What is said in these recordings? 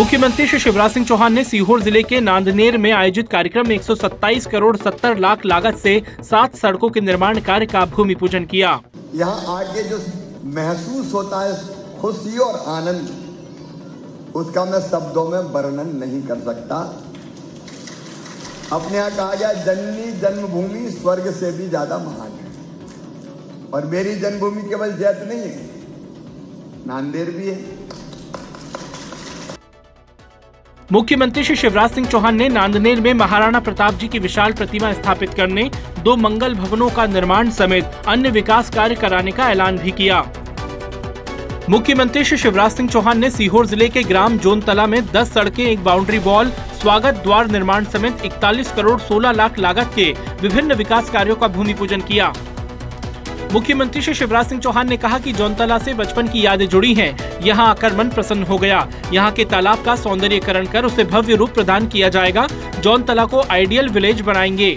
मुख्यमंत्री श्री शिवराज सिंह चौहान ने सीहोर ज़िले के नांदनेर में आयोजित कार्यक्रम में 127 करोड़ 70 लाख लागत से सात सड़कों के निर्माण कार्य का भूमि पूजन किया। यहाँ आके जो महसूस होता है खुशी और आनंद, उसका मैं शब्दों में वर्णन नहीं कर सकता। अपने यहाँ कहा गया जननी जन्मभूमि स्वर्ग से भी ज़्यादा महान है। और मेरी जन्मभूमि केवल जैत नहीं है, नांदेड़ भी है। मुख्यमंत्री श्री शिवराज सिंह चौहान ने नांदनेर में महाराणा प्रताप जी की विशाल प्रतिमा स्थापित करने, दो मंगल भवनों का निर्माण समेत अन्य विकास कार्य कराने का ऐलान भी किया। मुख्यमंत्री श्री शिवराज सिंह चौहान ने सीहोर ज़िले के ग्राम जोनतला में 10 सड़कें, एक बाउंड्री वॉल, स्वागत द्वार निर्माण समेत 41 करोड़ 16 लाख लागत के विभिन्न विकास कार्यों का भूमि पूजन किया। मुख्यमंत्री श्री शिवराज सिंह चौहान ने कहा कि जौनतला से बचपन की यादें जुड़ी हैं। यहाँ आकर मन प्रसन्न हो गया। यहाँ के तालाब का सौंदर्यकरण कर उसे भव्य रूप प्रदान किया जाएगा। जौनतला को आइडियल विलेज बनाएँगे।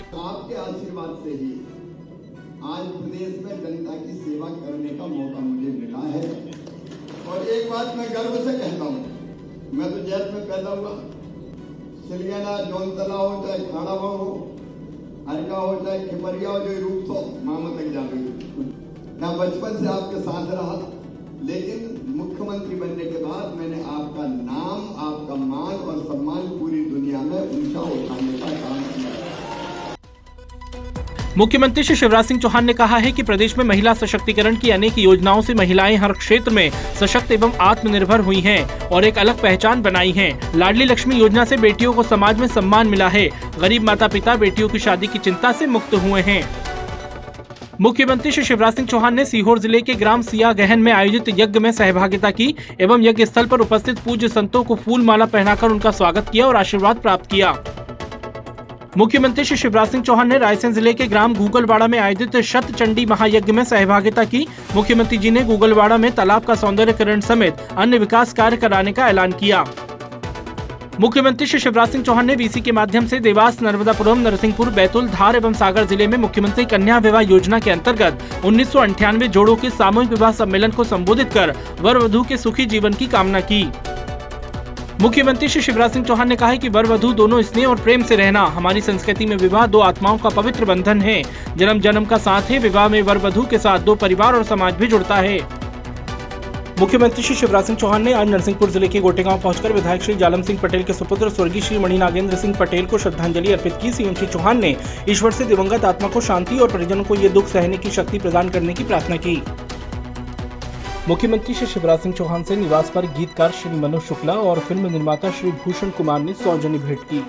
में तो में पैदा हुआ। सिलियाना हो चाहे हो हरका हो चाहे खिपरिया हो जो रूप तो मामा तक जा रही मैं बचपन से आपके साथ रहा, लेकिन मुख्यमंत्री बनने के बाद मैंने आपका नाम, आपका मान और मुख्यमंत्री श्री शिवराज सिंह चौहान ने कहा है कि प्रदेश में महिला सशक्तिकरण की अनेक योजनाओं से महिलाएँ हर क्षेत्र में सशक्त एवं आत्मनिर्भर हुई हैं और एक अलग पहचान बनाई है। लाडली लक्ष्मी योजना से बेटियों को समाज में सम्मान मिला है। गरीब माता पिता बेटियों की शादी की चिंता से मुक्त हुए हैं। मुख्यमंत्री श्री शिवराज सिंह चौहान ने सीहोर ज़िले के ग्राम सिया गहन में आयोजित यज्ञ में सहभागिता की एवं यज्ञ स्थल पर उपस्थित पूज्य संतों को फूल माला पहनाकर उनका स्वागत किया और आशीर्वाद प्राप्त किया। मुख्यमंत्री श्री शिवराज सिंह चौहान ने रायसेन ज़िले के ग्राम गूगलवाड़ा में आयोजित शत चंडी महायज्ञ में सहभागिता की। मुख्यमंत्री जी ने गूगलवाड़ा में तालाब का सौंदर्यकरण समेत अन्य विकास कार्य कराने का ऐलान किया। मुख्यमंत्री श्री शिवराज सिंह चौहान ने वीसी के माध्यम से देवास, नर्मदापुरम, नरसिंहपुर, बैतूल, धार एवं सागर ज़िले में मुख्यमंत्री कन्या विवाह योजना के अंतर्गत उन्नीस जोड़ों के सामूहिक विवाह सम्मेलन को संबोधित कर वर वधु के सुखी जीवन की कामना की। मुख्यमंत्री श्री शिवराज सिंह चौहान ने कहा है कि वर वधु दोनों स्नेह और प्रेम से रहना, हमारी संस्कृति में विवाह दो आत्माओं का पवित्र बंधन है। जन्म जन्म का साथ है, विवाह में वर वधु के साथ दो परिवार और समाज भी जुड़ता है। मुख्यमंत्री श्री शिवराज सिंह चौहान ने आज नरसिंहपुर ज़िले के गोटेगांव पहुंचकर विधायक श्री जालम सिंह पटेल के सुपुत्र स्वर्गीय श्री मणि नागेंद्र सिंह पटेल को श्रद्धांजलि अर्पित की। सीएम श्री चौहान ने ईश्वर से दिवंगत आत्मा को शांति और परिजनों को ये दुख सहने की शक्ति प्रदान करने की प्रार्थना की। मुख्यमंत्री श्री शिवराज सिंह चौहान से निवास पर गीतकार श्री मनोज शुक्ला और फ़िल्म निर्माता श्री भूषण कुमार ने सौजन्य भेंट की।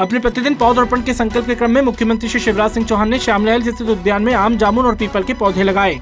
अपने प्रतिदिन पौधरोपण के संकल्प के क्रम में मुख्यमंत्री श्री शिवराज सिंह चौहान ने श्यामलाल स्थित उद्यान में आम जामुन और पीपल के पौधे लगाए।